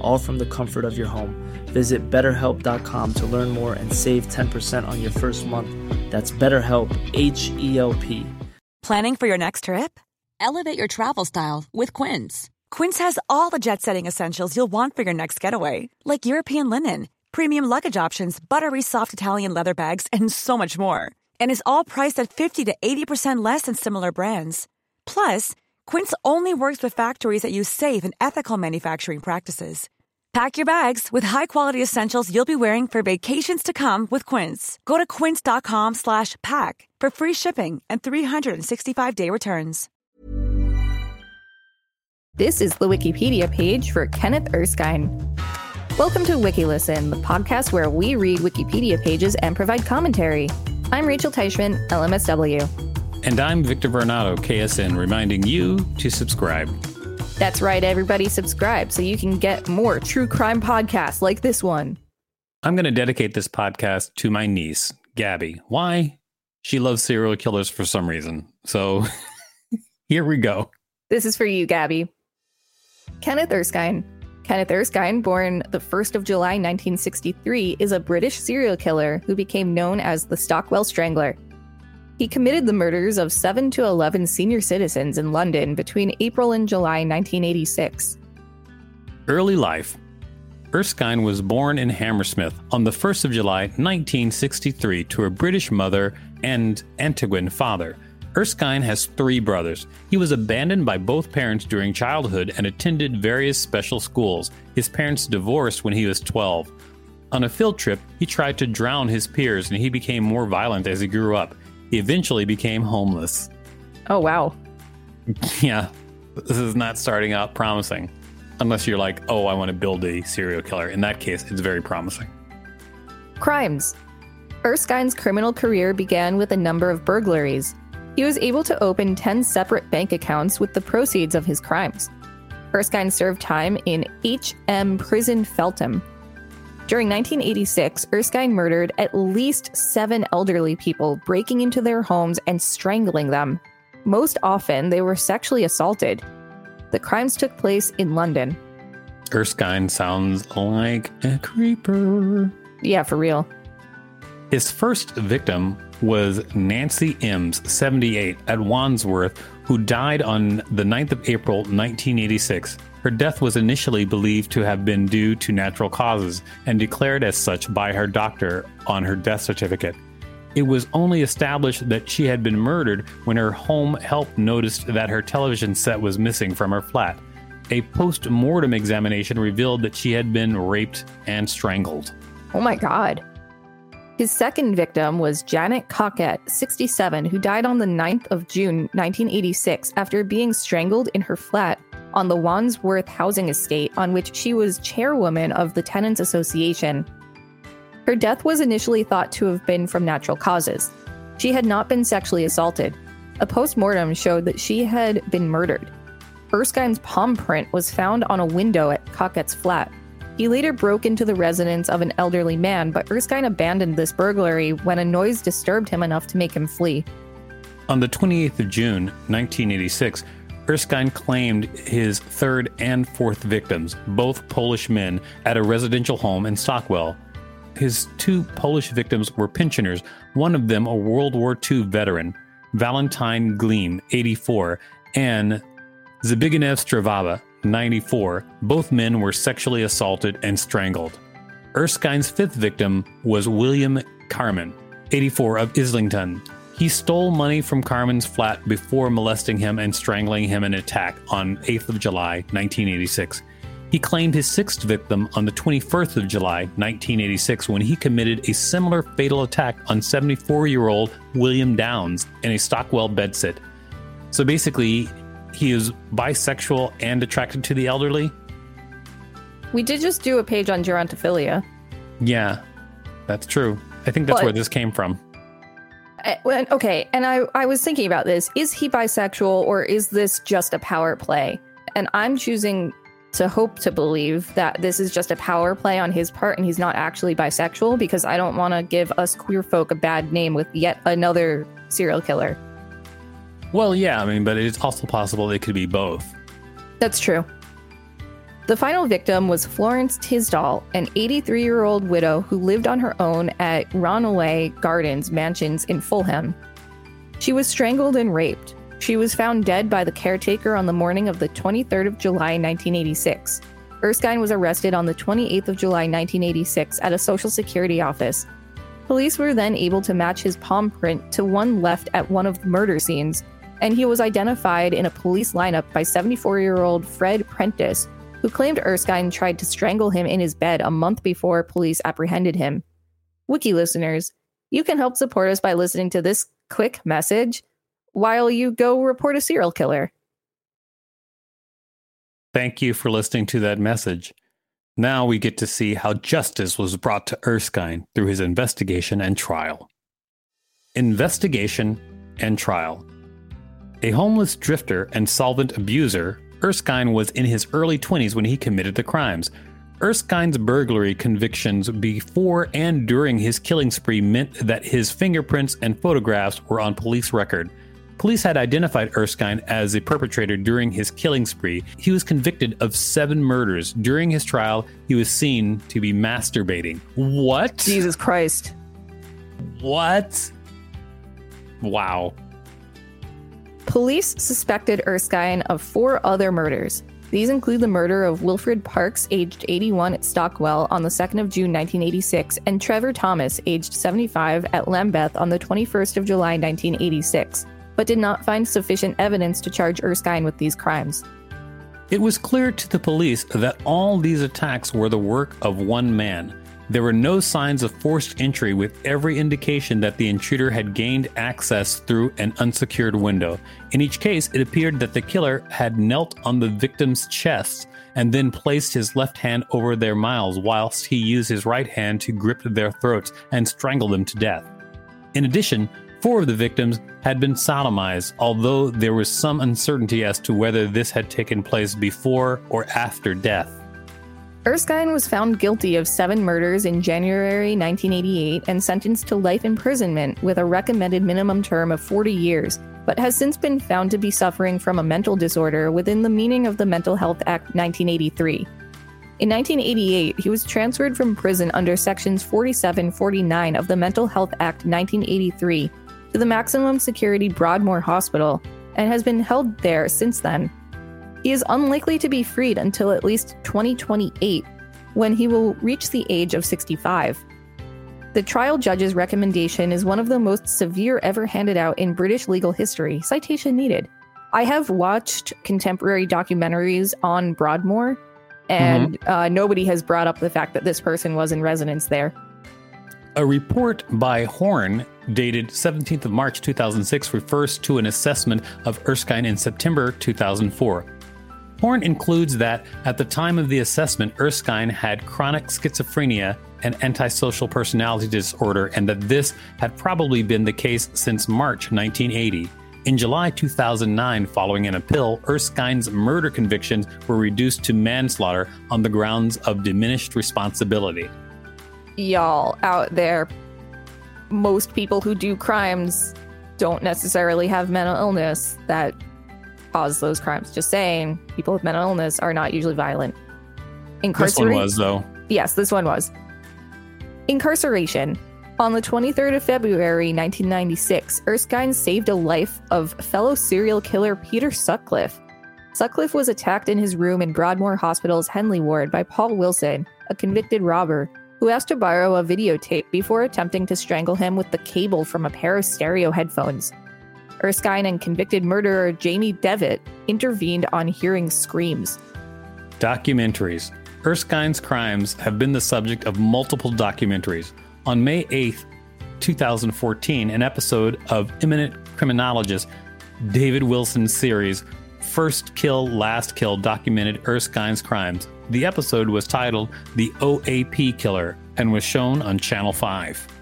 all from the comfort of your home. Visit betterhelp.com to learn more and save 10% on your first month. That's BetterHelp, H E L P. Planning for your next trip? Elevate your travel style with Quince. Quince has all the jet setting essentials you'll want for your next getaway, like European linen, premium luggage options, buttery soft Italian leather bags, and so much more. And is all priced at 50 to 80% less than similar brands. Plus, Quince only works with factories that use safe and ethical manufacturing practices. Pack your bags with high-quality essentials you'll be wearing for vacations to come with Quince. Go to quince.com/pack for free shipping and 365-day returns. This is the Wikipedia page for Kenneth Erskine. Welcome to WikiListen, the podcast where we read Wikipedia pages and provide commentary. I'm Rachel Teichman, LMSW. And I'm Victor Varnado, KSN, reminding you to subscribe. That's right, everybody, subscribe so you can get more true crime podcasts like this one. I'm going to dedicate this podcast to my niece, Gabby. Why? She loves serial killers for some reason. So here we go. This is for you, Gabby. Kenneth Erskine. Kenneth Erskine, born the 1st of July 1963, is a British serial killer who became known as the Stockwell Strangler. He committed the murders of 7 to 11 senior citizens in London between April and July 1986. Early life Erskine was born in Hammersmith on the 1st of July 1963 to a British mother and Antiguan father. Erskine has three brothers. He was abandoned by both parents during childhood and attended various special schools. His parents divorced when he was 12. On a field trip, he tried to drown his peers and he became more violent as he grew up. He eventually became homeless. Oh, wow. Yeah, this is not starting out promising. Unless you're like, oh, I want to build a serial killer. In that case, it's very promising. Crimes Erskine's criminal career began with a number of burglaries. He was able to open 10 separate bank accounts with the proceeds of his crimes. Erskine served time in H.M. Prison Feltham. During 1986, Erskine murdered at least seven elderly people, breaking into their homes and strangling them. Most often, they were sexually assaulted. The crimes took place in London. Erskine sounds like a creeper. Yeah, for real. His first victim was Nancy Emms, 78, at Wandsworth, who died on the 9th of April, 1986. Her death was initially believed to have been due to natural causes and declared as such by her doctor on her death certificate. It was only established that she had been murdered when her home help noticed that her television set was missing from her flat. A post mortem examination revealed that she had been raped and strangled. Oh my God. His second victim was Janet Cockett, 67, who died on the 9th of June 1986 after being strangled in her flat on the Wandsworth housing estate, on which she was chairwoman of the Tenants Association. Her death was initially thought to have been from natural causes. She had not been sexually assaulted. A post mortem showed that she had been murdered. Erskine's palm print was found on a window at Cockett's flat. He later broke into the residence of an elderly man, but Erskine abandoned this burglary when a noise disturbed him enough to make him flee. On the 28th of June, 1986, Erskine claimed his third and fourth victims, both Polish men, at a residential home in Stockwell. His two Polish victims were pensioners, one of them a World War II veteran, Valentine Gleim, 84, and Zbigniew Strawaba, 94. Both men were sexually assaulted and strangled. Erskine's fifth victim was William Carmen, 84, of Islington. He stole money from Carmen's flat before molesting him and strangling him in an attack on 8th of July, 1986. He claimed his sixth victim on the 21st of July, 1986, when he committed a similar fatal attack on 74 year old William Downes in a Stockwell bedsit. So basically, he is bisexual and attracted to the elderly? We did just do a page on gerontophilia. Yeah, that's true. I think that's But- where this came from. Uh, Okay, and I, I was thinking about this. Is he bisexual or is this just a power play? And I'm choosing to hope to believe that this is just a power play on his part and he's not actually bisexual because I don't want to give us queer folk a bad name with yet another serial killer. Well, yeah, I mean, but it's also possible it could be both. That's true. The final victim was Florence Tisdall, an 83 year old widow who lived on her own at Ranelagh Gardens Mansions in Fulham. She was strangled and raped. She was found dead by the caretaker on the morning of the 23rd of July, 1986. Erskine was arrested on the 28th of July, 1986, at a Social Security office. Police were then able to match his palm print to one left at one of the murder scenes, and he was identified in a police lineup by 74 year old Fred Prentice, who claimed Erskine tried to strangle him in his bed a month before police apprehended him. Wiki listeners, you can help support us by listening to this quick message while you go report a serial killer. Thank you for listening to that message. Now we get to see how justice was brought to Erskine through his investigation and trial. Investigation and trial. A homeless drifter and solvent abuser, Erskine was in his early 20s when he committed the crimes. Erskine's burglary convictions before and during his killing spree meant that his fingerprints and photographs were on police record. Police had identified Erskine as the perpetrator during his killing spree. He was convicted of seven murders. During his trial, he was seen to be masturbating. What? Jesus Christ. What? Wow. Police suspected Erskine of four other murders. These include the murder of Wilfred Parkes, aged 81 at Stockwell on the 2nd of June 1986, and Trevor Thomas, aged 75 at Lambeth on the 21st of July 1986, but did not find sufficient evidence to charge Erskine with these crimes. It was clear to the police that all these attacks were the work of one man. There were no signs of forced entry, with every indication that the intruder had gained access through an unsecured window. In each case, it appeared that the killer had knelt on the victim's chest and then placed his left hand over their mouths whilst he used his right hand to grip their throats and strangle them to death. In addition, four of the victims had been sodomized, although there was some uncertainty as to whether this had taken place before or after death. Erskine was found guilty of seven murders in January 1988 and sentenced to life imprisonment with a recommended minimum term of 40 years, but has since been found to be suffering from a mental disorder within the meaning of the Mental Health Act 1983. In 1988, he was transferred from prison under Sections 47 49 of the Mental Health Act 1983 to the maximum security Broadmoor Hospital and has been held there since then. He is unlikely to be freed until at least 2028, when he will reach the age of 65. The trial judge's recommendation is one of the most severe ever handed out in British legal history. Citation needed. I have watched contemporary documentaries on Broadmoor, and uh, nobody has brought up the fact that this person was in residence there. A report by Horn dated 17th of March 2006 refers to an assessment of Erskine in September 2004. Horn includes that at the time of the assessment, Erskine had chronic schizophrenia and antisocial personality disorder, and that this had probably been the case since March 1980. In July 2009, following an appeal, Erskine's murder convictions were reduced to manslaughter on the grounds of diminished responsibility. Y'all out there, most people who do crimes don't necessarily have mental illness that cause those crimes. Just saying, people with mental illness are not usually violent. This one was, though. Yes, this one was. Incarceration. On the 23rd of February 1996, Erskine saved a life of fellow serial killer Peter Sutcliffe. Sutcliffe was attacked in his room in Broadmoor Hospital's Henley ward by Paul Wilson, a convicted robber, who asked to borrow a videotape before attempting to strangle him with the cable from a pair of stereo headphones. Erskine and convicted murderer Jamie Devitt intervened on hearing screams. Documentaries. Erskine's crimes have been the subject of multiple documentaries. On May 8th, 2014, an episode of Eminent Criminologist David Wilson's series First Kill, Last Kill documented Erskine's crimes. The episode was titled The OAP Killer and was shown on Channel 5.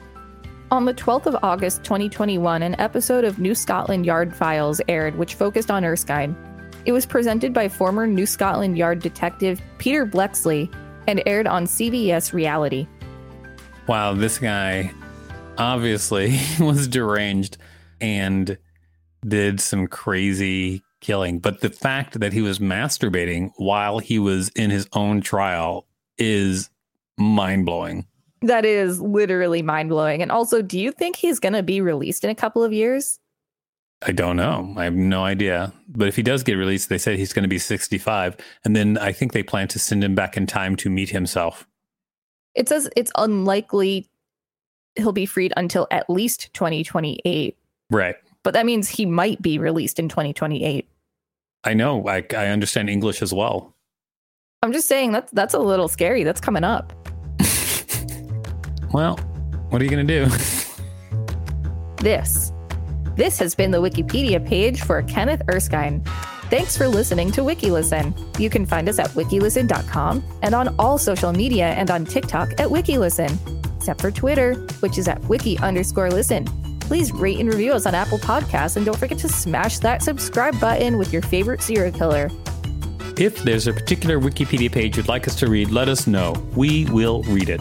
On the 12th of August 2021, an episode of New Scotland Yard Files aired, which focused on Erskine. It was presented by former New Scotland Yard detective Peter Bleksley and aired on CBS Reality. Wow, this guy obviously was deranged and did some crazy killing. But the fact that he was masturbating while he was in his own trial is mind blowing. That is literally mind blowing. And also, do you think he's going to be released in a couple of years? I don't know. I have no idea. But if he does get released, they said he's going to be 65. And then I think they plan to send him back in time to meet himself. It says it's unlikely he'll be freed until at least 2028. Right. But that means he might be released in 2028. I know. I, I understand English as well. I'm just saying that's that's a little scary. That's coming up. Well, what are you going to do? This. This has been the Wikipedia page for Kenneth Erskine. Thanks for listening to WikiListen. You can find us at wikilisten.com and on all social media and on TikTok at WikiListen, except for Twitter, which is at wiki underscore listen. Please rate and review us on Apple Podcasts and don't forget to smash that subscribe button with your favorite serial killer. If there's a particular Wikipedia page you'd like us to read, let us know. We will read it.